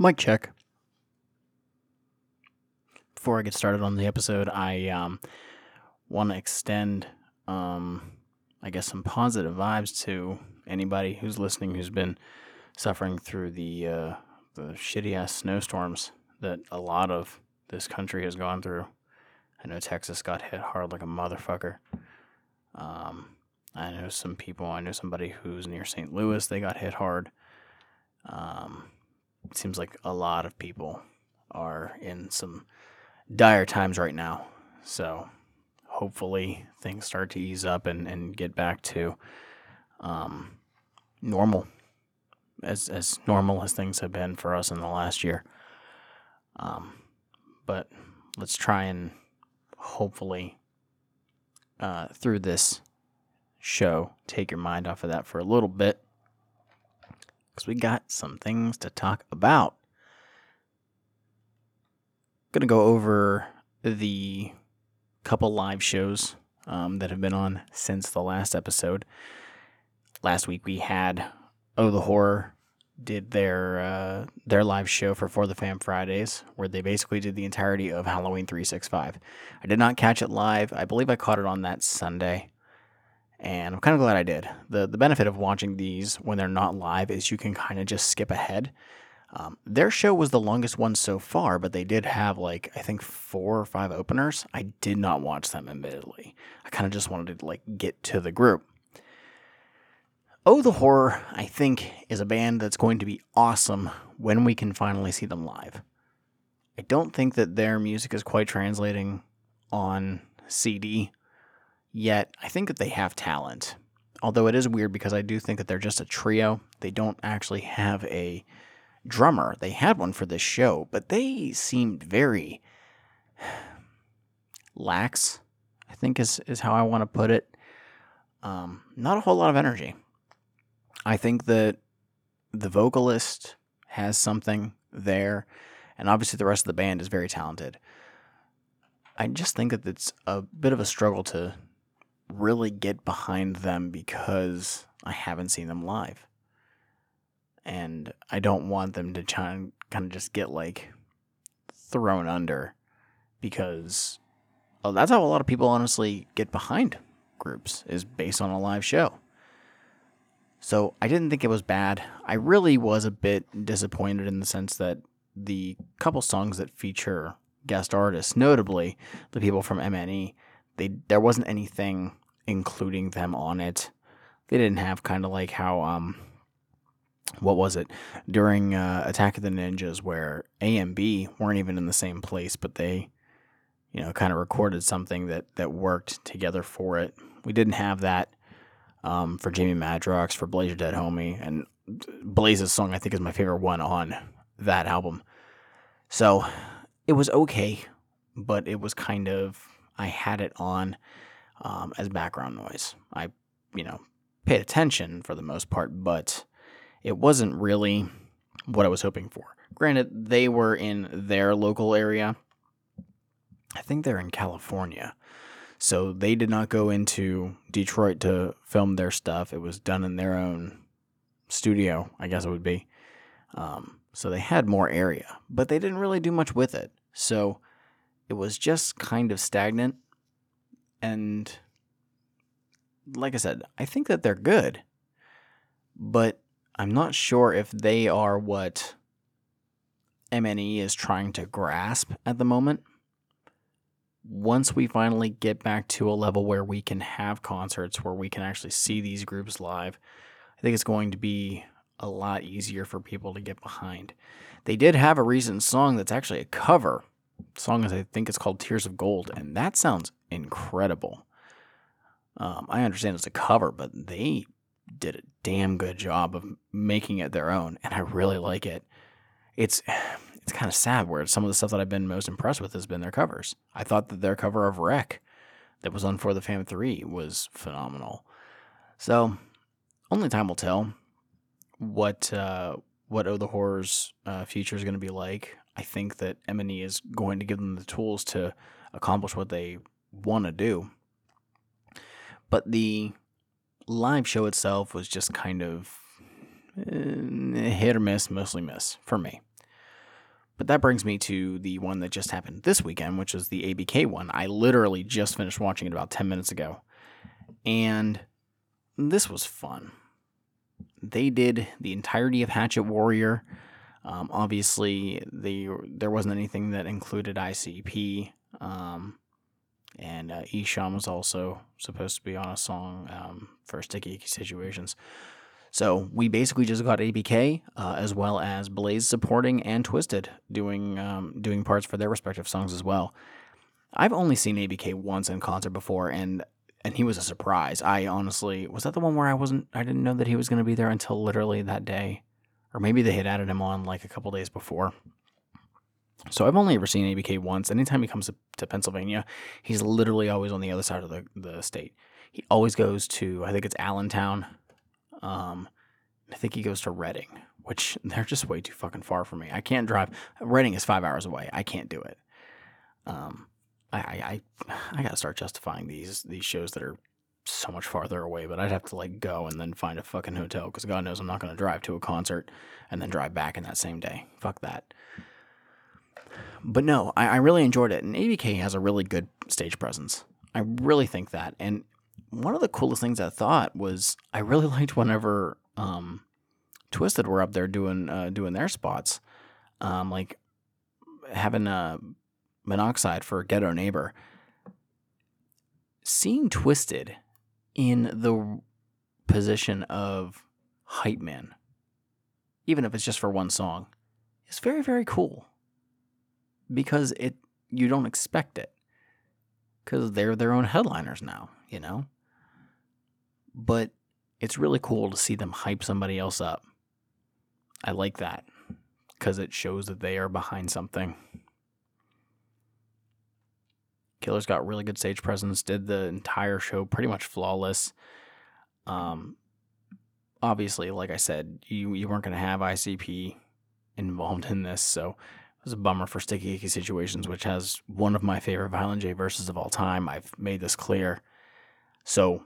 Mic check. Before I get started on the episode, I um, want to extend, um, I guess, some positive vibes to anybody who's listening who's been suffering through the uh, the shitty ass snowstorms that a lot of this country has gone through. I know Texas got hit hard like a motherfucker. Um, I know some people. I know somebody who's near St. Louis. They got hit hard. Um, it seems like a lot of people are in some dire times right now. So hopefully things start to ease up and, and get back to um, normal, as as normal as things have been for us in the last year. Um, but let's try and hopefully uh, through this show take your mind off of that for a little bit because we got some things to talk about. Gonna go over the couple live shows um, that have been on since the last episode. Last week we had Oh the Horror did their uh, their live show for For the Fam Fridays, where they basically did the entirety of Halloween 365. I did not catch it live. I believe I caught it on that Sunday and I'm kind of glad I did. the The benefit of watching these when they're not live is you can kind of just skip ahead. Um, their show was the longest one so far, but they did have like I think four or five openers. I did not watch them, admittedly. I kind of just wanted to like get to the group. Oh, the horror! I think is a band that's going to be awesome when we can finally see them live. I don't think that their music is quite translating on CD Yet, I think that they have talent. Although it is weird because I do think that they're just a trio. They don't actually have a drummer. They had one for this show, but they seemed very lax, I think is, is how I want to put it. Um, not a whole lot of energy. I think that the vocalist has something there, and obviously the rest of the band is very talented. I just think that it's a bit of a struggle to really get behind them because I haven't seen them live. And I don't want them to try and kind of just get like thrown under because oh, that's how a lot of people honestly get behind groups is based on a live show. So I didn't think it was bad. I really was a bit disappointed in the sense that the couple songs that feature guest artists, notably the people from MNE, they there wasn't anything including them on it. They didn't have kind of like how um what was it during uh, Attack of the Ninjas where A and B weren't even in the same place, but they you know kind of recorded something that that worked together for it. We didn't have that um, for Jamie Madrox for Blaze Ya Dead Homie, and Blaze's song I think is my favorite one on that album. So it was okay, but it was kind of I had it on um, as background noise. I, you know, paid attention for the most part, but it wasn't really what I was hoping for. Granted, they were in their local area. I think they're in California. So they did not go into Detroit to film their stuff. It was done in their own studio, I guess it would be. Um, so they had more area, but they didn't really do much with it. So it was just kind of stagnant and like I said, I think that they're good, but I'm not sure if they are what MNE is trying to grasp at the moment. Once we finally get back to a level where we can have concerts, where we can actually see these groups live, I think it's going to be a lot easier for people to get behind. They did have a recent song that's actually a cover. Song is I think it's called Tears of Gold, and that sounds incredible. Um, I understand it's a cover, but they did a damn good job of making it their own, and I really like it. It's it's kind of sad where some of the stuff that I've been most impressed with has been their covers. I thought that their cover of Wreck that was on For the Fam 3 was phenomenal. So, only time will tell what uh, what Oh the Horrors uh, future is going to be like. I think that MNE is going to give them the tools to accomplish what they want to do. But the live show itself was just kind of uh, hit or miss, mostly miss for me. but that brings me to the one that just happened this weekend, which is the ABK one. I literally just finished watching it about 10 minutes ago. And this was fun. They did the entirety of Hatchet Warrior. Um, obviously, they, there wasn't anything that included ICP. Um, and uh, Esham was also supposed to be on a song um, for Sticky Icky Situations. So we basically just got ABK uh, as well as Blaze supporting and Twiztid doing um, doing parts for their respective songs as well. I've only seen ABK once in concert before, and and he was a surprise. I honestly was that the one where I wasn't I didn't know that he was going to be there until literally that day, or maybe they had added him on like a couple days before. So I've only ever seen ABK once. Anytime he comes to, to Pennsylvania, he's literally always on the other side of the, the state. He always goes to I think it's Allentown um, I think he goes to Reading, which they're just way too fucking far for me. I can't drive. Reading is five hours away. I can't do it. Um, I I I, I got to start justifying these these shows that are so much farther away. But I'd have to like go and then find a fucking hotel because God knows I'm not going to drive to a concert and then drive back in that same day. Fuck that. But no, I, I really enjoyed it, and ABK has a really good stage presence. I really think that, and one of the coolest things I thought was I really liked whenever um, Twiztid were up there doing uh, doing their spots, um, like having a monoxide for Ghetto Neighbor. Seeing Twiztid in the position of hype man, even if it's just for one song, is very very cool because it you don't expect it because they're their own headliners now, you know but it's really cool to see them hype somebody else up. I like that because it shows that they are behind something. Killa's got really good stage presence, did the entire show pretty much flawless. Um, obviously, like I said, you, you weren't going to have ICP involved in this, so was a bummer for Sticky Icky Situations, which has one of my favorite Violent J verses of all time. I've made this clear. So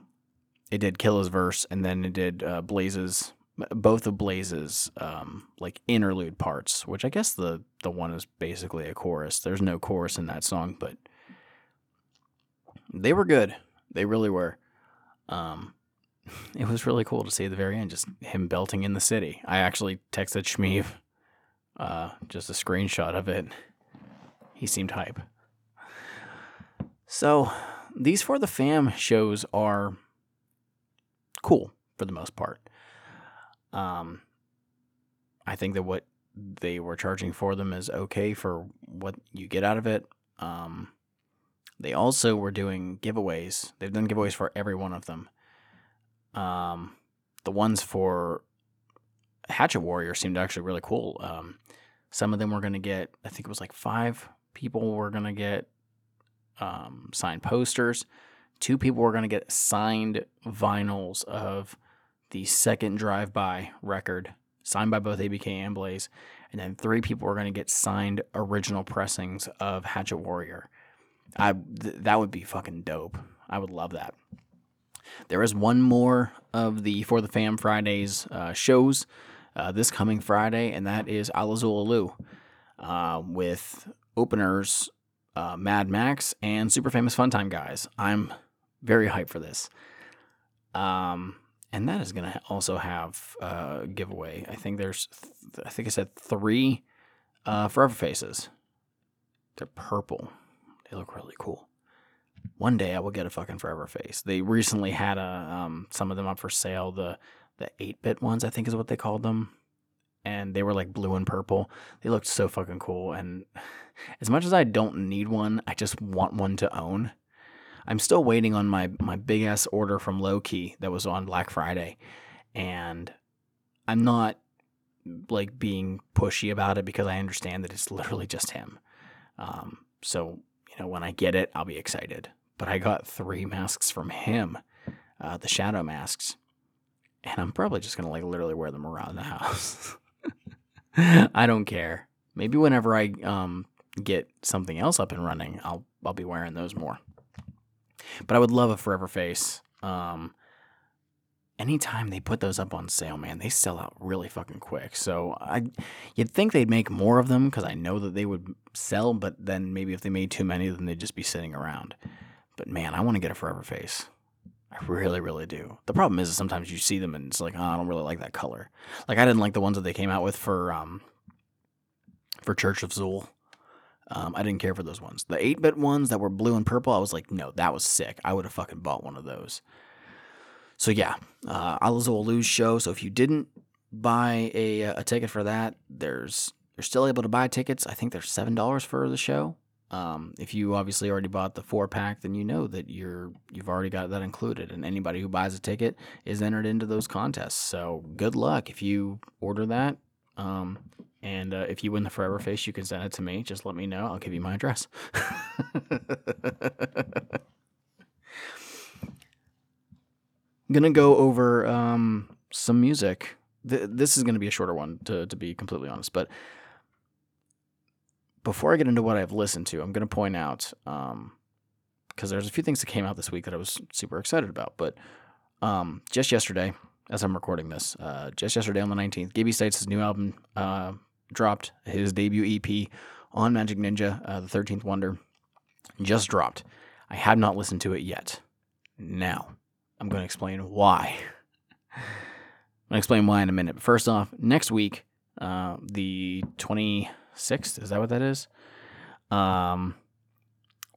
it did Killa's verse, and then it did uh, Blaze's both of Blaze's um, like interlude parts, which I guess the the one is basically a chorus. There's no chorus in that song, but they were good. They really were. Um, it was really cool to see at the very end, just him belting in the city. I actually texted Shmeev uh, just a screenshot of it. He seemed hype. So these for the fam shows are cool for the most part. Um, I think that what they were charging for them is okay for what you get out of it. Um, they also were doing giveaways. They've done giveaways for every one of them. Um, the ones for Hatchet Warrior seemed actually really cool. Um, some of them were going to get, I think it was like five people were going to get um, signed posters two people were going to get signed vinyls of the second drive by record, signed by both ABK and Blaze. And then three people were going to get signed original pressings of Hatchet Warrior. I th- that would be fucking dope. I would love that. There is one more of the For the Fam Fridays uh, shows uh, this coming Friday, and that is Alla Xul Elu uh, with openers uh, Mad Max and Super Famous Funtime guys. I'm very hyped for this. Um, and that is going to also have a uh, giveaway. I think there's, th- I think I said three uh, Forever Faces. They're purple. They look really cool. One day I will get a fucking Forever Face. They recently had a um, some of them up for sale. The the eight bit ones, I think, is what they called them, and they were like blue and purple. They looked so fucking cool. And as much as I don't need one, I just want one to own I'm still waiting on my my big ass order from Lowkey that was on Black Friday, and I'm not like being pushy about it because I understand that it's literally just him. Um, so you know when I get it, I'll be excited. But I got three masks from him, uh, the shadow masks, and I'm probably just gonna like literally wear them around the house. I don't care. Maybe whenever I um, get something else up and running, I'll I'll be wearing those more. But I would love a Forever Face. Um, anytime they put those up on sale, man, they sell out really fucking quick. So I, you'd think they'd make more of them because I know that they would sell, but then maybe if they made too many, then they'd just be sitting around. But man, I want to get a Forever Face. I really, really do. The problem is sometimes you see them and it's like, oh, I don't really like that color. Like I didn't like the ones that they came out with for um for Church of Zool. Um, I didn't care for those ones. The 8 bit ones that were blue and purple, I was like, no, that was sick. I would have fucking bought one of those. So yeah, uh, Alla Xul Elu show. So if you didn't buy a, a ticket for that, there's you're still able to buy tickets. I think they're seven dollars for the show. Um, if you obviously already bought the four pack, then you know that you're you've already got that included, and anybody who buys a ticket is entered into those contests. So good luck if you order that. Um, and uh, if you win the Forever Face, you can send it to me. Just let me know. I'll give you my address. I'm gonna go over um, some music. Th- this is gonna be a shorter one, to to be completely honest. But before I get into what I've listened to, I'm going to point out because um, there's a few things that came out this week that I was super excited about. But um, just yesterday, as I'm recording this, uh, just yesterday on the 19th, Gibby Stites' new album uh, dropped, his debut EP on Majik Ninja, uh, The 13th Wonder, just dropped. I have not listened to it yet. Now, I'm going to explain why. I'm going to explain why in a minute. But first off, next week, uh, the 20- 6th. Is that what that is? Um,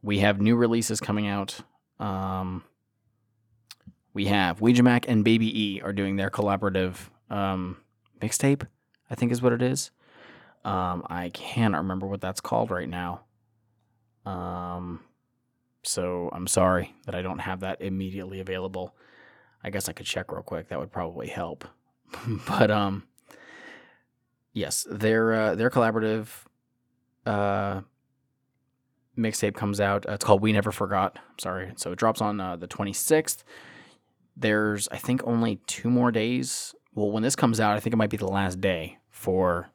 we have new releases coming out. Um, we have Ouija Macc and Baby E are doing their collaborative um, mixtape, I think is what it is. Um, I cannot remember what that's called right now. Um, so I'm sorry that I don't have that immediately available. I guess I could check real quick. That would probably help. but um, yes, their uh, their collaborative uh, mixtape comes out. Uh, it's called We Never Forgot. Sorry, so it drops on uh, the 26th. There's I think only two more days. Well, when this comes out, I think it might be the last day for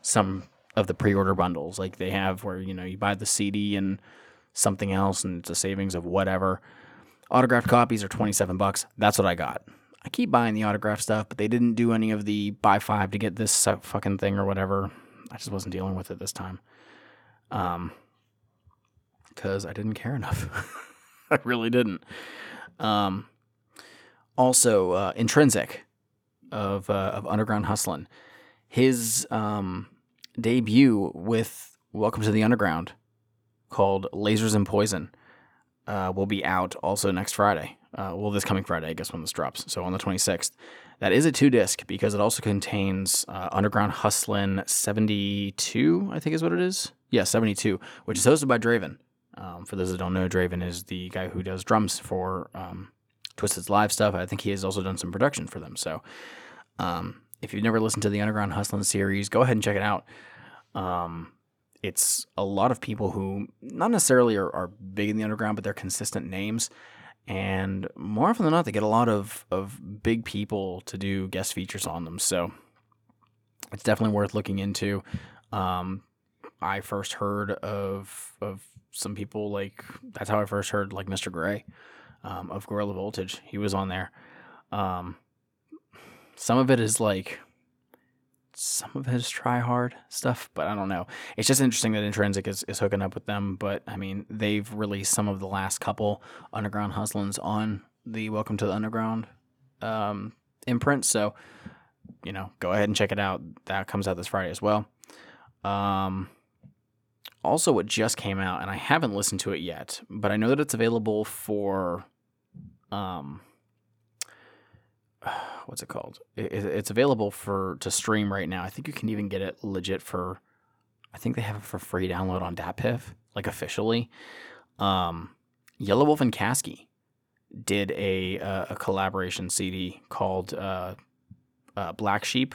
some of the pre-order bundles like they have where you know you buy the CD and something else and it's a savings of whatever. Autographed copies are 27 bucks. That's what I got. I keep buying the autograph stuff, but they didn't do any of the buy five to get this fucking thing or whatever. I just wasn't dealing with it this time. Um, because I didn't care enough. I really didn't. Um, also, uh, Intrinsic of uh, of Underground Hustlin', his um, debut with Welcome to the Underground called Lasers and Poison uh, will be out also next Friday. Uh, well, this coming Friday, I guess, when this drops. So on the 26th. That is a two disc because it also contains uh, Underground Hustlin' 72, I think is what it is. Yeah, 72, which is hosted by Draven. Um, for those that don't know, Draven is the guy who does drums for um, Twiztid's live stuff. I think he has also done some production for them. So um, if you've never listened to the Underground Hustlin' series, go ahead and check it out. Um, it's a lot of people who not necessarily are, are big in the underground, but they're consistent names. And more often than not, they get a lot of, of big people to do guest features on them. So it's definitely worth looking into. Um, I first heard of of some people like that's how I first heard like Mr. Gray um, of Gorilla Voltage. He was on there. Um, some of it is like some of his try hard stuff, but I don't know. It's just interesting that Intrinsic is, is hooking up with them. But I mean, they've released some of the last couple Underground Hustlins on the Welcome to the Underground um, imprint. So, you know, go ahead and check it out. That comes out this Friday as well. Um, also, what just came out, and I haven't listened to it yet, but I know that it's available for. Um, what's it called? It, it's available for to stream right now. I think you can even get it legit for. I think they have it for free download on DatPiff, like officially. Um, Wolf and Caskey did a uh, a collaboration CD called uh, uh, Black Sheep,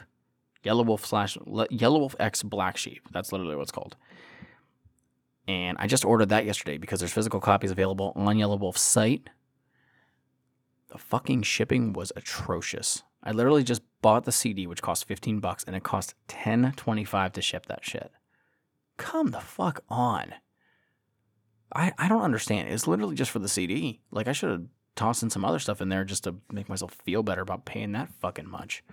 Yelawolf slash Yelawolf X Black Sheep. That's literally what it's called. And I just ordered that yesterday because there's physical copies available on Yelawolf's site the fucking shipping was atrocious. I literally just bought the CD, which cost 15 bucks, and it cost 10.25 to ship that shit. Come the fuck on. I, I don't understand. It's literally just for the CD. Like I should have tossed in some other stuff in there just to make myself feel better about paying that fucking much.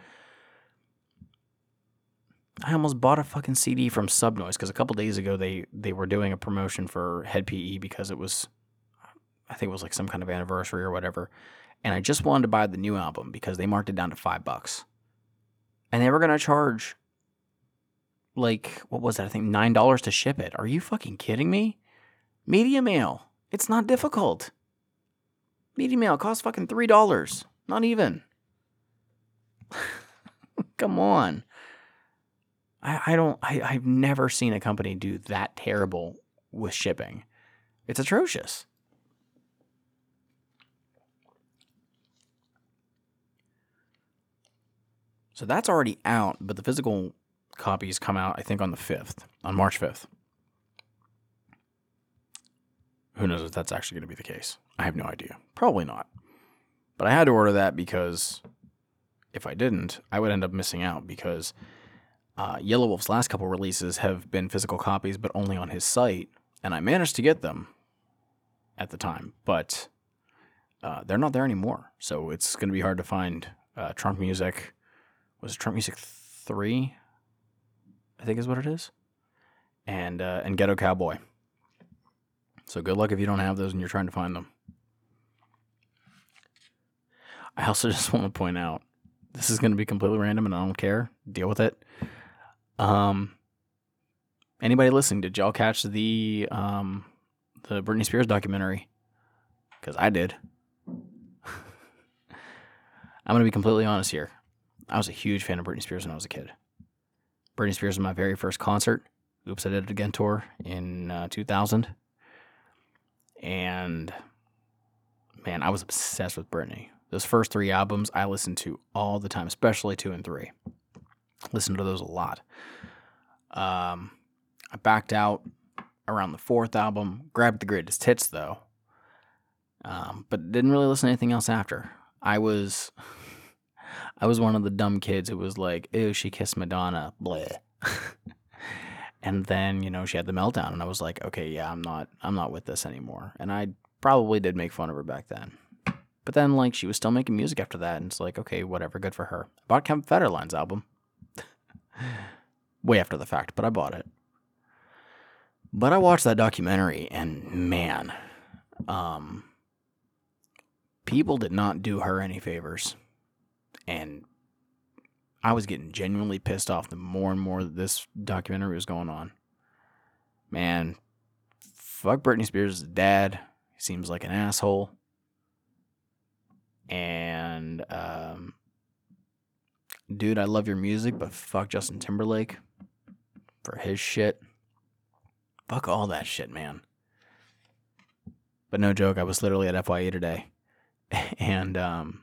I almost bought a fucking CD from Subnoize because a couple days ago they they were doing a promotion for Hed PE because it was, I think it was like some kind of anniversary or whatever, and I just wanted to buy the new album because they marked it down to five bucks, and they were gonna charge, like what was that? I think nine dollars to ship it. Are you fucking kidding me? Media mail. It's not difficult. Media mail costs fucking three dollars. Not even. Come on. I, I don't I, I've never seen a company do that terrible with shipping. It's atrocious. So that's already out, but the physical copies come out, I think, on the 5th, on March 5th. Who knows if that's actually going to be the case? I have no idea. Probably not. But I had to order that because if I didn't, I would end up missing out because uh, Wolf's last couple releases have been physical copies, but only on his site, and I managed to get them at the time, but uh, they're not there anymore. So it's going to be hard to find uh, Trunk Music. Was Trunk Music three? I think is what it is, and uh, and Ghetto Cowboy. So good luck if you don't have those and you're trying to find them. I also just want to point out this is going to be completely random and I don't care. Deal with it. Um, anybody listening, did y'all catch the um the Britney Spears documentary? Because I did. I'm gonna be completely honest here. I was a huge fan of Britney Spears when I was a kid. Britney Spears was my very first concert. Oops, I did it again tour in uh, 2000. And man, I was obsessed with Britney. Those first three albums I listened to all the time, especially two and three. Listened to those a lot. Um, I backed out around the fourth album, grabbed the greatest hits though, um, but didn't really listen to anything else after. I was, I was one of the dumb kids who was like, "Ew, she kissed Madonna," bleh. and then you know she had the meltdown, and I was like, "Okay, yeah, I'm not, I'm not with this anymore." And I probably did make fun of her back then. But then, like, she was still making music after that, and it's like, okay, whatever, good for her. I bought Kevin Federline's album. Way after the fact, but I bought it. But I watched that documentary, and man, um, people did not do her any favors. And I was getting genuinely pissed off the more and more that this documentary was going on. Man, fuck Britney Spears' dad. He seems like an asshole and um, dude, I love your music, but fuck Justin Timberlake for his shit. Fuck all that shit, man. But no joke, I was literally at FYE today, and um,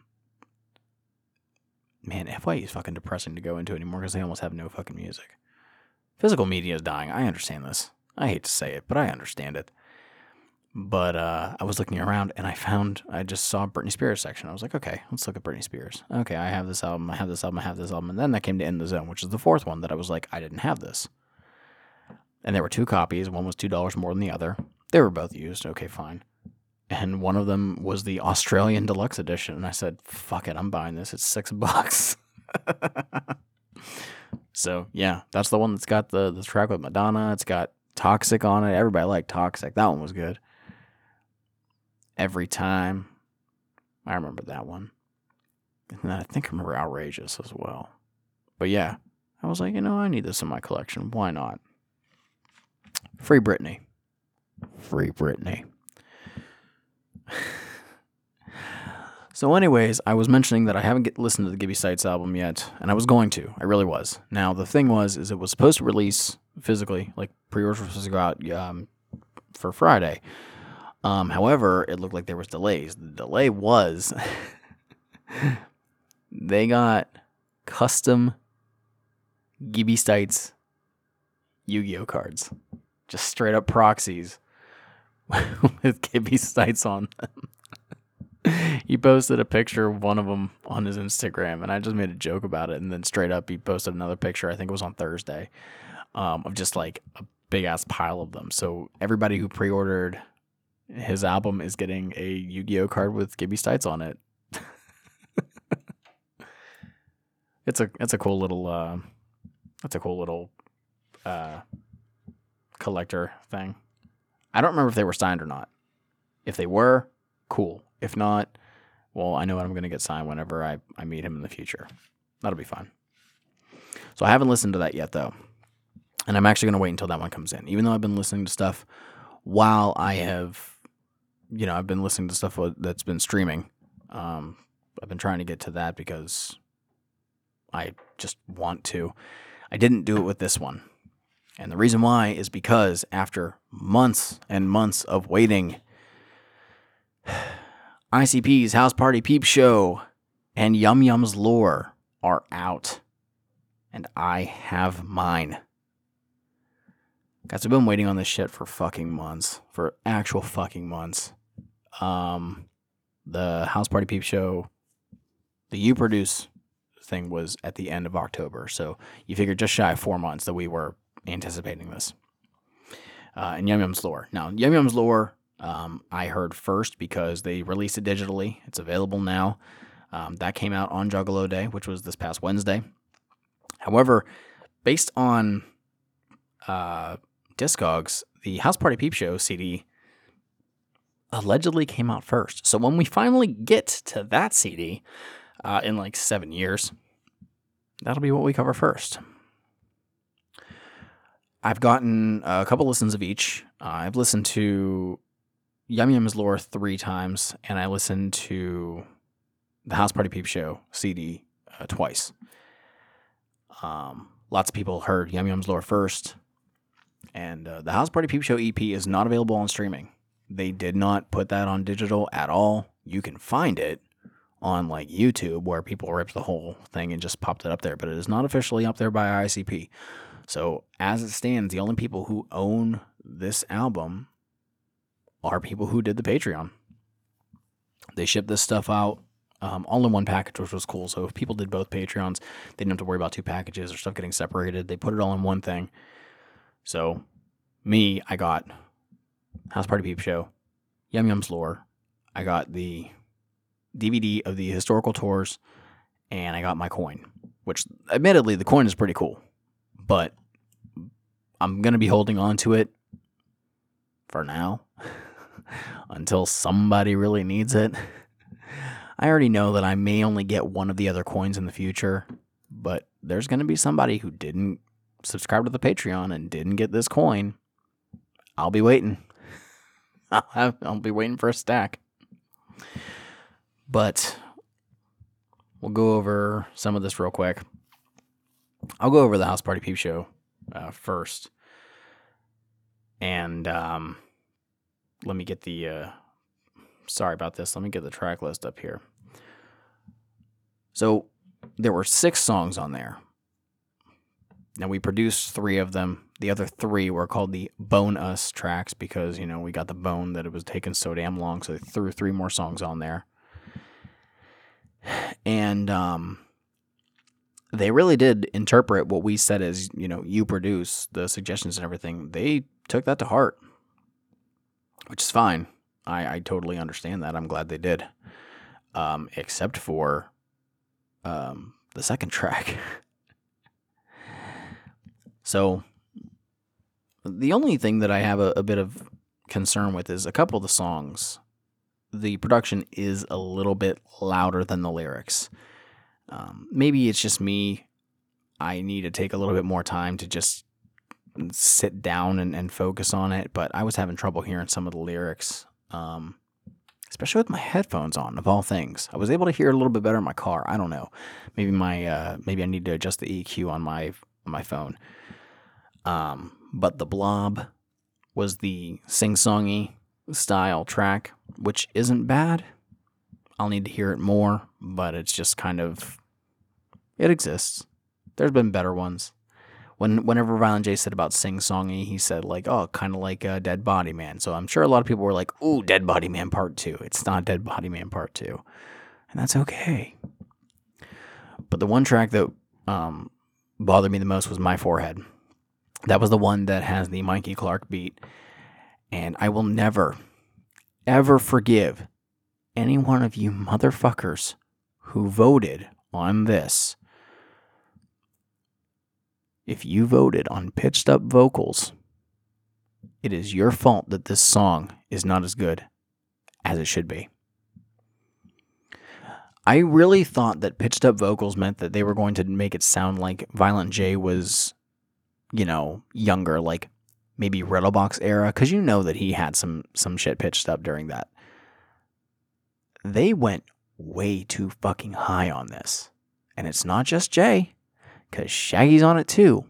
man, FYE is fucking depressing to go into anymore because they almost have no fucking music. Physical media is dying. I understand this. I hate to say it, but I understand it. But uh, I was looking around and I found I just saw Britney Spears section. I was like, okay, let's look at Britney Spears. Okay, I have this album, I have this album, I have this album, and then that came to In the Zone, which is the fourth one that I was like, I didn't have this. And there were two copies. One was two dollars more than the other. They were both used. Okay, fine. And one of them was the Australian Deluxe Edition, and I said, "Fuck it, I'm buying this. It's six bucks." so yeah, that's the one that's got the the track with Madonna. It's got Toxic on it. Everybody liked Toxic. That one was good every time. I remember that one. And I think I remember Outrageous as well. But yeah, I was like, you know, I need this in my collection. Why not? Free Britney. Free Britney. so, anyways, I was mentioning that I haven't get, listened to the Gibby Stites album yet, and I was going to. I really was. Now, the thing was, is it was supposed to release physically, like pre-orders were supposed to go out um, for Friday. Um, however, it looked like there was delays. The delay was they got custom Gibby Stites Yu-Gi-Oh cards, just straight up proxies with Gibby Stites on them. he posted a picture of one of them on his Instagram, and I just made a joke about it. And then straight up, he posted another picture. I think it was on Thursday, um, of just like a big ass pile of them. So everybody who pre-ordered his album is getting a Yu-Gi-Oh card with Gibby Stites on it. it's a it's a cool little uh, a cool little uh, collector thing. I don't remember if they were signed or not. If they were, cool. If not, well, I know I'm going to get signed whenever I, I meet him in the future. That'll be fun. So I haven't listened to that yet, though. And I'm actually going to wait until that one comes in. Even though I've been listening to stuff while I have, you know, I've been listening to stuff that's been streaming. Um, I've been trying to get to that because I just want to. I didn't do it with this one. And the reason why is because after months and months of waiting, ICP's House Party Peep Show and Yum Yum's Lore are out. And I have mine. Guys, I've been waiting on this shit for fucking months. For actual fucking months. Um, the House Party Peep Show, the You Produce thing was at the end of October. So you figure just shy of four months that we were anticipating this. Uh, and Yum Yum's Lore. Now, Yum Yum's Lore, um, I heard first because they released it digitally. It's available now. Um, that came out on Juggalo Day, which was this past Wednesday. However, based on uh, Discogs, the House Party Peep Show CD allegedly came out first. So when we finally get to that CD uh, in like seven years, that'll be what we cover first. I've gotten a couple listens of each. Uh, I've listened to Yum Yum's Lore three times, and I listened to the House Party Peep Show CD uh, twice. Um, lots of people heard Yum Yum's Lore first, and uh, the House Party Peep Show EP is not available on streaming. They did not put that on digital at all. You can find it on like YouTube where people ripped the whole thing and just popped it up there, but it is not officially up there by ICP. So, as it stands, the only people who own this album are people who did the Patreon. They shipped this stuff out um, all in one package, which was cool. So, if people did both Patreons, they didn't have to worry about two packages or stuff getting separated. They put it all in one thing. So, me, I got House Party Peep Show, Yum Yum's Lore. I got the DVD of the historical tours, and I got my coin, which admittedly, the coin is pretty cool. But I'm going to be holding on to it for now until somebody really needs it. I already know that I may only get one of the other coins in the future, but there's going to be somebody who didn't subscribe to the Patreon and didn't get this coin. I'll be waiting. I'll, have, I'll be waiting for a stack. But we'll go over some of this real quick. I'll go over the House Party Peep Show uh, first. And um, let me get the. Uh, sorry about this. Let me get the track list up here. So there were six songs on there. Now we produced three of them. The other three were called the Bone Us tracks because, you know, we got the bone that it was taking so damn long. So they threw three more songs on there. And um, they really did interpret what we said as, you know, you produce the suggestions and everything. They took that to heart, which is fine. I, I totally understand that. I'm glad they did. Um, except for um, the second track. so, the only thing that I have a, a bit of concern with is a couple of the songs. The production is a little bit louder than the lyrics. Um, maybe it's just me. I need to take a little bit more time to just sit down and, and focus on it, but I was having trouble hearing some of the lyrics, um, especially with my headphones on, of all things. I was able to hear a little bit better in my car. I don't know. Maybe my uh, maybe I need to adjust the EQ on my on my phone. Um, but the blob was the sing-songy style track, which isn't bad. I'll need to hear it more, but it's just kind of it exists. There's been better ones. When whenever Violent J said about sing songy, he said like, oh, kind of like a Dead Body Man. So I'm sure a lot of people were like, ooh, Dead Body Man Part Two. It's not Dead Body Man Part Two, and that's okay. But the one track that um, bothered me the most was My Forehead. That was the one that has the Mikey Clark beat, and I will never, ever forgive any one of you motherfuckers who voted on this. If you voted on pitched up vocals, it is your fault that this song is not as good as it should be. I really thought that pitched up vocals meant that they were going to make it sound like Violent J was, you know, younger, like maybe Riddlebox era, because you know that he had some some shit pitched up during that. They went way too fucking high on this. And it's not just Jay, because Shaggy's on it too.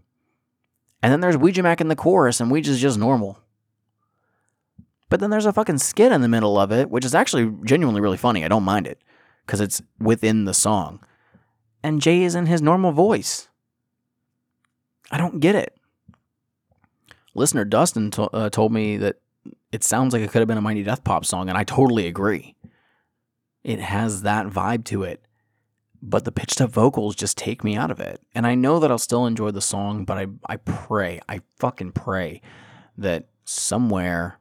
And then there's Ouija Macc in the chorus, and Ouija's just normal. But then there's a fucking skit in the middle of it, which is actually genuinely really funny. I don't mind it because it's within the song. And Jay is in his normal voice. I don't get it. Listener Dustin to- uh, told me that it sounds like it could have been a Mighty Death Pop song, and I totally agree. It has that vibe to it, but the pitched up vocals just take me out of it. And I know that I'll still enjoy the song, but I, I pray, I fucking pray that somewhere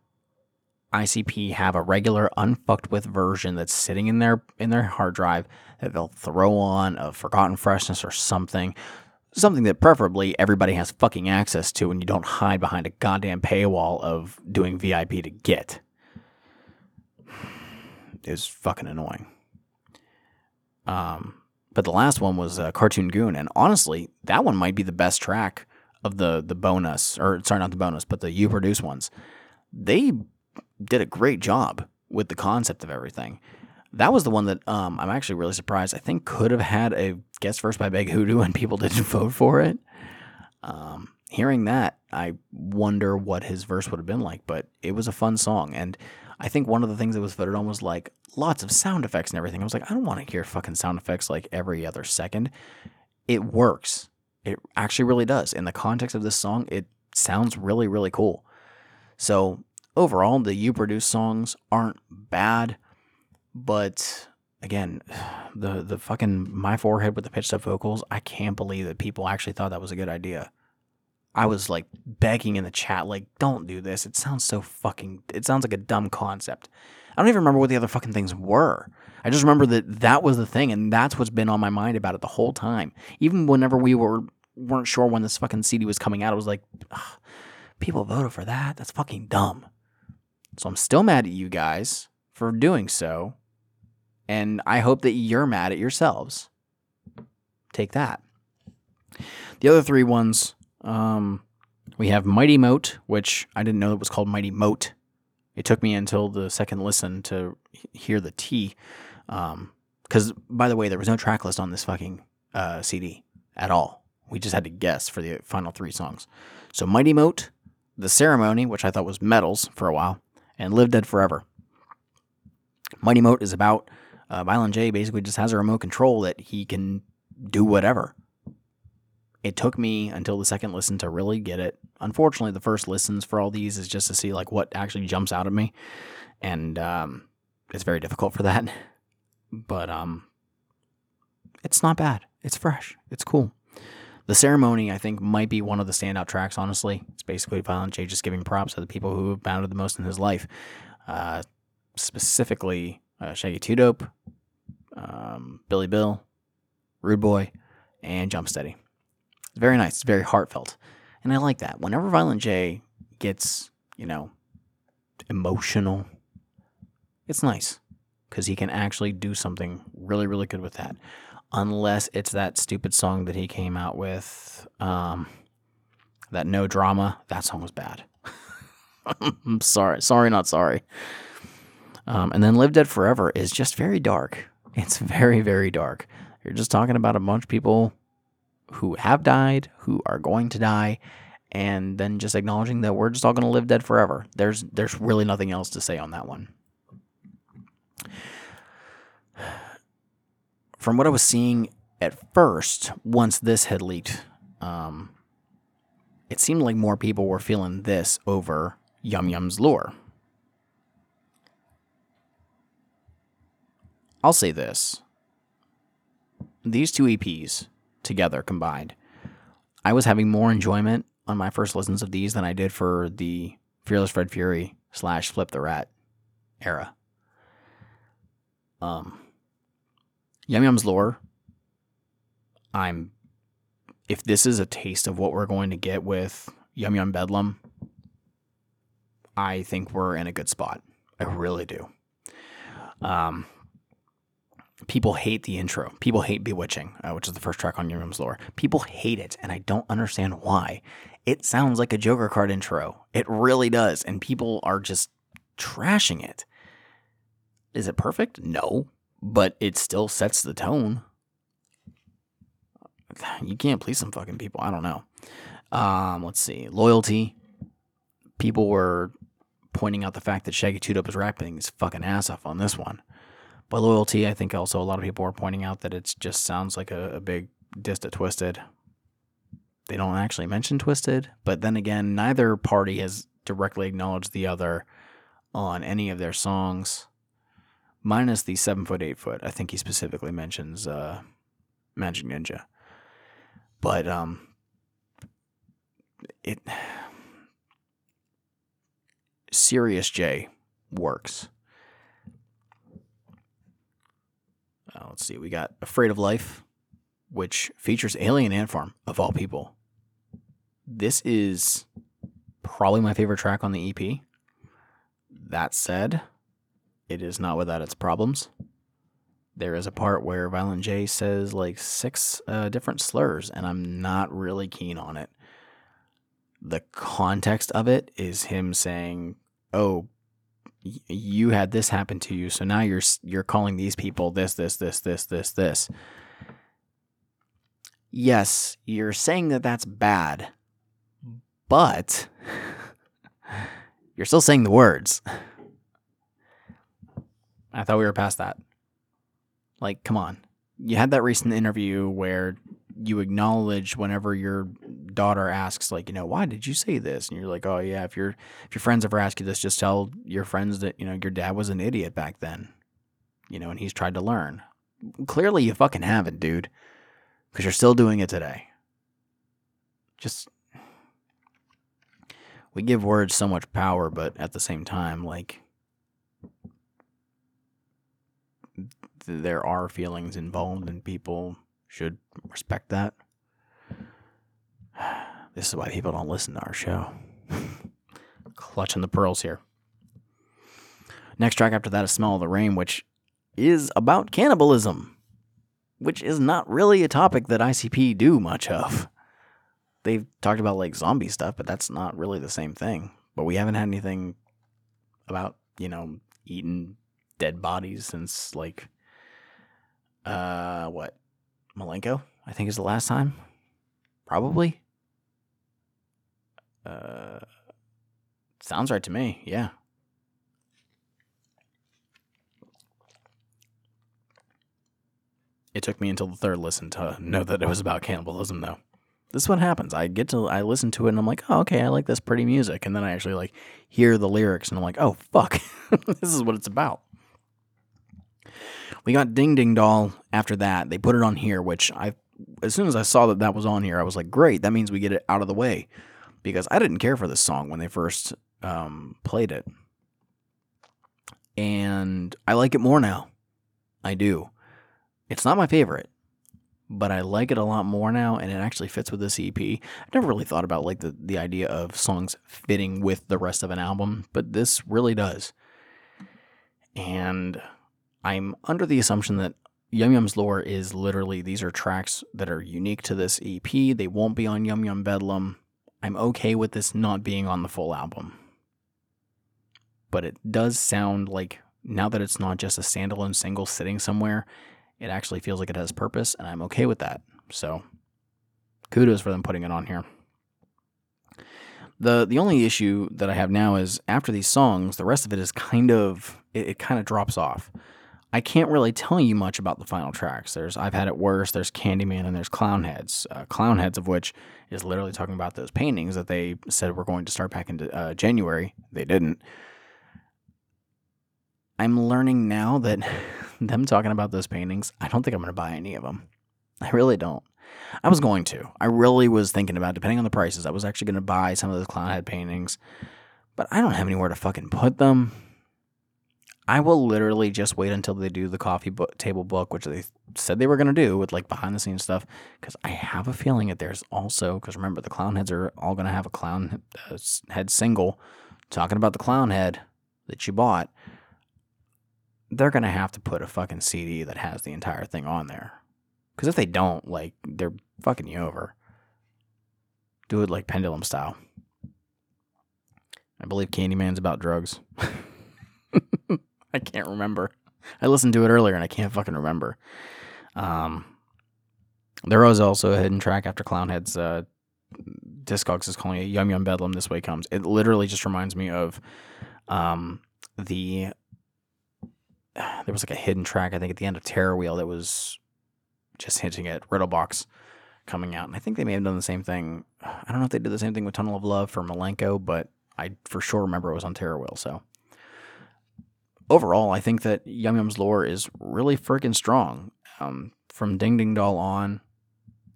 ICP have a regular unfucked with version that's sitting in their in their hard drive that they'll throw on a forgotten freshness or something. Something that preferably everybody has fucking access to and you don't hide behind a goddamn paywall of doing VIP to get. Is fucking annoying. Um, but the last one was uh, Cartoon Goon, and honestly, that one might be the best track of the the bonus, or sorry, not the bonus, but the you produce ones. They did a great job with the concept of everything. That was the one that um, I'm actually really surprised. I think could have had a guest verse by Big Hoodoo and people didn't vote for it. Um, hearing that, I wonder what his verse would have been like, but it was a fun song. And I think one of the things that was voted on was like lots of sound effects and everything. I was like, I don't want to hear fucking sound effects like every other second. It works. It actually really does. In the context of this song, it sounds really, really cool. So overall, the you produce songs aren't bad, but again, the the fucking my forehead with the pitched up vocals, I can't believe that people actually thought that was a good idea. I was like begging in the chat, like, don't do this. It sounds so fucking. It sounds like a dumb concept. I don't even remember what the other fucking things were. I just remember that that was the thing, and that's what's been on my mind about it the whole time. Even whenever we were weren't sure when this fucking CD was coming out, I was like, people voted for that. That's fucking dumb. So I'm still mad at you guys for doing so. And I hope that you're mad at yourselves. Take that. The other three ones, um, we have Mighty Moat, which I didn't know it was called Mighty Moat. It took me until the second listen to hear the T. Because, um, by the way, there was no track list on this fucking uh, CD at all. We just had to guess for the final three songs. So, Mighty Moat, The Ceremony, which I thought was Metals for a while, and Live Dead Forever. Mighty Moat is about uh, Violent J basically just has a remote control that he can do whatever. It took me until the second listen to really get it. Unfortunately, the first listens for all these is just to see like what actually jumps out at me, and um, it's very difficult for that. But um, it's not bad. It's fresh. It's cool. The ceremony, I think, might be one of the standout tracks. Honestly, it's basically Violent J just giving props to the people who have mattered the most in his life, uh, specifically uh, Shaggy Two Dope, um, Billy Bill, Rude Boy, and Jump Steady. It's very nice. It's very heartfelt, and I like that. Whenever Violent J gets, you know, emotional, it's nice because he can actually do something really, really good with that unless it's that stupid song that he came out with, um, that no drama. That song was bad. I'm sorry, sorry, not sorry. Um, and then Live Dead Forever is just very dark. It's very, very dark. You're just talking about a bunch of people who have died, who are going to die, and then just acknowledging that we're just all going to live dead forever. There's there's really nothing else to say on that one. from what I was seeing at first, once this had leaked, um, it seemed like more people were feeling this over Yum Yum's Lore. I'll say this. These two EPs together combined, I was having more enjoyment on my first listens of these than I did for the Fearless Fred Fury slash Flip the Rat era. Um, Yum Yum's lore. I'm. If this is a taste of what we're going to get with Yum Yum Bedlam, I think we're in a good spot. I really do. Um, people hate the intro. People hate Bewitching, uh, which is the first track on Yum Yum's Lore. People hate it, and I don't understand why. It sounds like a Joker card intro. It really does, and people are just trashing it. Is it perfect? No, but it still sets the tone. You can't please some fucking people. I don't know. Um, let's see. Loyalty. People were pointing out the fact that Shaggy Two was rapping his fucking ass off on this one. But loyalty, I think also a lot of people are pointing out that it just sounds like a, a big diss to Twiztid. They don't actually mention Twiztid, but then again, neither party has directly acknowledged the other on any of their songs, minus the seven foot, eight foot. I think he specifically mentions uh, Majik Ninja, but um, it Serious J works. Uh, let's see, we got Afraid of Life, which features Alien Ant Farm of all people. This is probably my favorite track on the EP. That said, it is not without its problems. There is a part where Violent J says like six uh, different slurs, and I'm not really keen on it. The context of it is him saying, "Oh, you had this happen to you, so now you're you're calling these people this, this, this, this, this, this." Yes, you're saying that that's bad, but you're still saying the words. I thought we were past that. Like, come on. You had that recent interview where you acknowledge whenever your daughter asks, like, you know, why did you say this? And you're like, oh yeah, if your if your friends ever ask you this, just tell your friends that you know your dad was an idiot back then, you know, and he's tried to learn. Clearly, you fucking haven't, dude, because you're still doing it today. Just we give words so much power, but at the same time, like there are feelings involved, and people should respect that. This is why people don't listen to our show. Clutching the pearls here. Next track after that is Smell of the Rain, which is about cannibalism, which is not really a topic that ICP do much of. They've talked about like zombie stuff, but that's not really the same thing. But we haven't had anything about, you know, eating dead bodies since like uh what? Milenko, I think is the last time. Probably. Uh sounds right to me. Yeah. It took me until the third listen to know that it was about cannibalism though. This is what happens. I get to I listen to it and I'm like, "Oh, okay, I like this pretty music." And then I actually like hear the lyrics and I'm like, "Oh, fuck. this is what it's about." We got Ding Ding Doll after that. They put it on here, which I, as soon as I saw that that was on here, I was like, great, that means we get it out of the way. Because I didn't care for this song when they first um, played it. And I like it more now. I do. It's not my favorite, but I like it a lot more now, and it actually fits with this EP. I never really thought about like the, the idea of songs fitting with the rest of an album, but this really does. And I'm under the assumption that Yum Yum's lore is literally these are tracks that are unique to this EP. They won't be on Yum Yum Bedlam. I'm okay with this not being on the full album. But it does sound like now that it's not just a standalone single sitting somewhere, it actually feels like it has purpose, and I'm okay with that. So kudos for them putting it on here. The the only issue that I have now is after these songs, the rest of it is kind of it, it kind of drops off. I can't really tell you much about the final tracks. There's I've had it worse. There's Candyman and there's Clownheads. Uh, Clownheads of which is literally talking about those paintings that they said were going to start back in uh, January. They didn't. I'm learning now that them talking about those paintings, I don't think I'm going to buy any of them. I really don't. I was going to. I really was thinking about, depending on the prices, I was actually going to buy some of those Clownhead paintings, but I don't have anywhere to fucking put them. I will literally just wait until they do the coffee table book, which they said they were going to do with like behind the scenes stuff. Because I have a feeling that there's also, because remember, the clown heads are all going to have a clown uh, head single talking about the clown head that you bought. They're going to have to put a fucking CD that has the entire thing on there. Because if they don't, like, they're fucking you over. Do it like pendulum style. I believe Candyman's about drugs. I can't remember. I listened to it earlier and I can't fucking remember. Um, there was also a hidden track after Clownhead's uh, Discogs is calling it Yum Yum Bedlam. This way comes. It literally just reminds me of um, the. There was like a hidden track I think at the end of Terror Wheel that was just hinting at Riddlebox coming out, and I think they may have done the same thing. I don't know if they did the same thing with Tunnel of Love for Milenko, but I for sure remember it was on Terror Wheel. So overall, I think that Yum Yum's lore is really freaking strong. Um, from Ding Ding Doll on,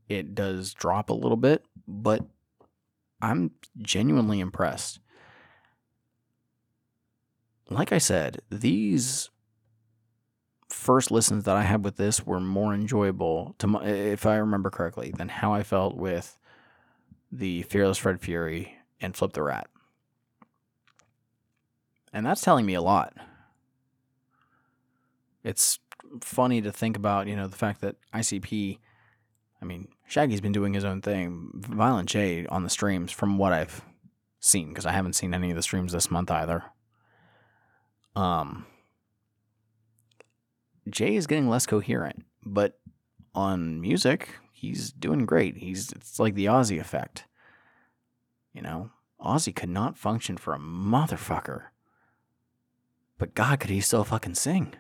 it does drop a little bit, but I'm genuinely impressed. Like I said, these first listens that I had with this were more enjoyable, to my, if I remember correctly, than how I felt with the Fearless Fred Fury and Flip the Rat. And that's telling me a lot. It's funny to think about, you know, the fact that ICP, I mean, Shaggy's been doing his own thing. Violent J on the streams, from what I've seen, because I haven't seen any of the streams this month either. Um, Jay is getting less coherent, but on music, he's doing great. He's it's like the Ozzy effect. You know, Ozzy could not function for a motherfucker. But God, could he still fucking sing?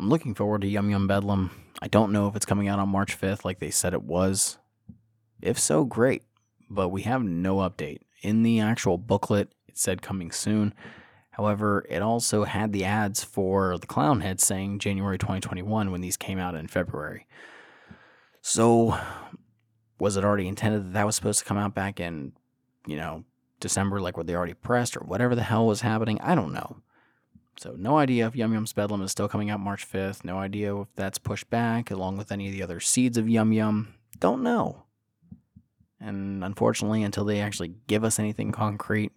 I'm looking forward to Yum Yum Bedlam. I don't know if it's coming out on March 5th like they said it was. If so, great. But we have no update. In the actual booklet, it said coming soon. However, it also had the ads for the clown head saying January 2021 when these came out in February. So, was it already intended that that was supposed to come out back in, you know, December, like what they already pressed or whatever the hell was happening? I don't know. So no idea if Yum Yum's Bedlam is still coming out March 5th. No idea if that's pushed back along with any of the other seeds of Yum Yum. Don't know. And unfortunately, until they actually give us anything concrete,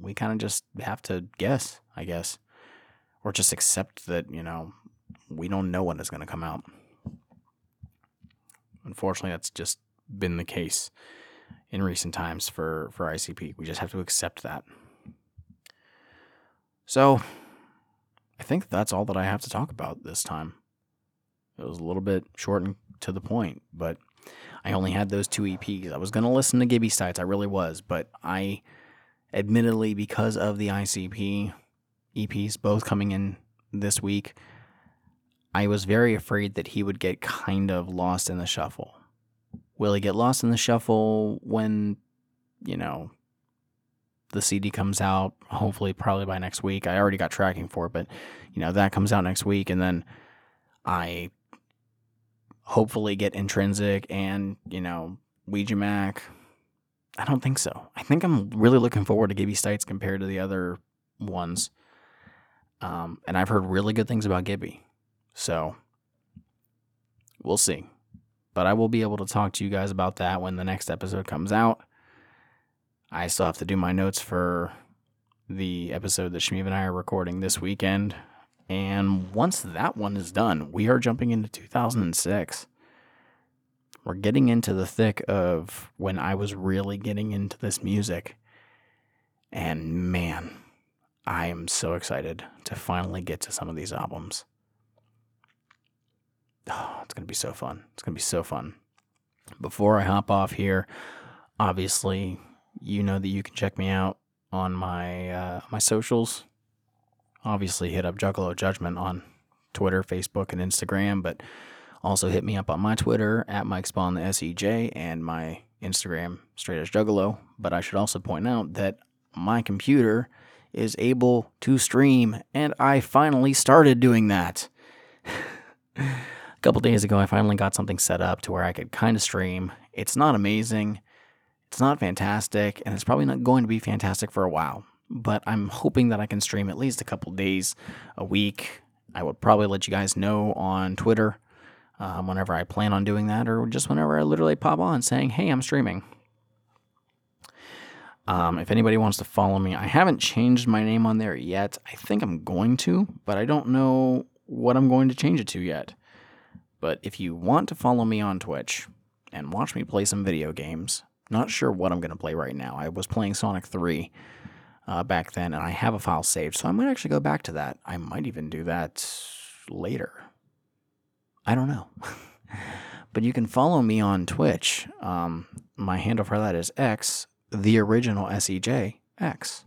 we kind of just have to guess, I guess. Or just accept that, you know, we don't know when it's going to come out. Unfortunately, that's just been the case in recent times for, for ICP. We just have to accept that. So, I think that's all that I have to talk about this time. It was a little bit short and to the point, but I only had those two EPs. I was going to listen to Gibby Stites, I really was, but I, admittedly, because of the ICP EPs both coming in this week, I was very afraid that he would get kind of lost in the shuffle. Will he get lost in the shuffle when, you know, the CD comes out, hopefully probably by next week. I already got tracking for it, but you know, that comes out next week and then I hopefully get intrinsic and, you know, Ouija Macc. I don't think so. I think I'm really looking forward to Gibby Stites compared to the other ones. Um, and I've heard really good things about Gibby. So we'll see. But I will be able to talk to you guys about that when the next episode comes out. I still have to do my notes for the episode that Shmeev and I are recording this weekend. And once that one is done, we are jumping into 2006. We're getting into the thick of when I was really getting into this music. And man, I am so excited to finally get to some of these albums. Oh, it's going to be so fun. It's going to be so fun. Before I hop off here, obviously, you know that you can check me out on my uh, my socials. Obviously, hit up Juggalo Judgment on Twitter, Facebook, and Instagram, but also hit me up on my Twitter at Mike Spawn the SEJ and my Instagram straight as Juggalo. But I should also point out that my computer is able to stream, and I finally started doing that. A couple days ago, I finally got something set up to where I could kind of stream. It's not amazing It's not fantastic, and it's probably not going to be fantastic for a while. But I'm hoping that I can stream at least a couple days a week. I would probably let you guys know on Twitter um, whenever I plan on doing that, or just whenever I literally pop on saying, hey, I'm streaming. Um, if anybody wants to follow me, I haven't changed my name on there yet. I think I'm going to, but I don't know what I'm going to change it to yet. But if you want to follow me on Twitch and watch me play some video games, not sure what I'm going to play right now. I was playing Sonic 3 uh, back then, and I have a file saved, so I might actually go back to that. I might even do that later. I don't know. but you can follow me on Twitch. Um, my handle for that is X, the original SEJ X.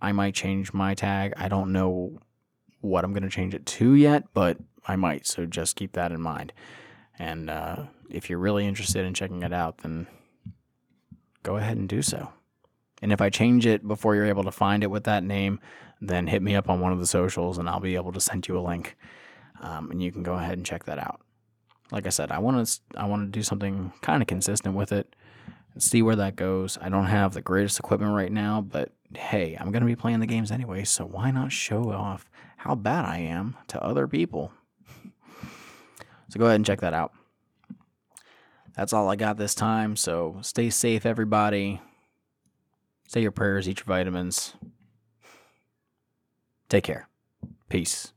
I might change my tag. I don't know what I'm going to change it to yet, but I might. So just keep that in mind. And uh, if you're really interested in checking it out, then go ahead and do so. And if I change it before you're able to find it with that name, then hit me up on one of the socials and I'll be able to send you a link. Um, and you can go ahead and check that out. Like I said, I want to I want to do something kind of consistent with it and see where that goes. I don't have the greatest equipment right now, but hey, I'm going to be playing the games anyway, so why not show off how bad I am to other people? So go ahead and check that out. That's all I got this time, so stay safe, everybody. Say your prayers, eat your vitamins. Take care. Peace.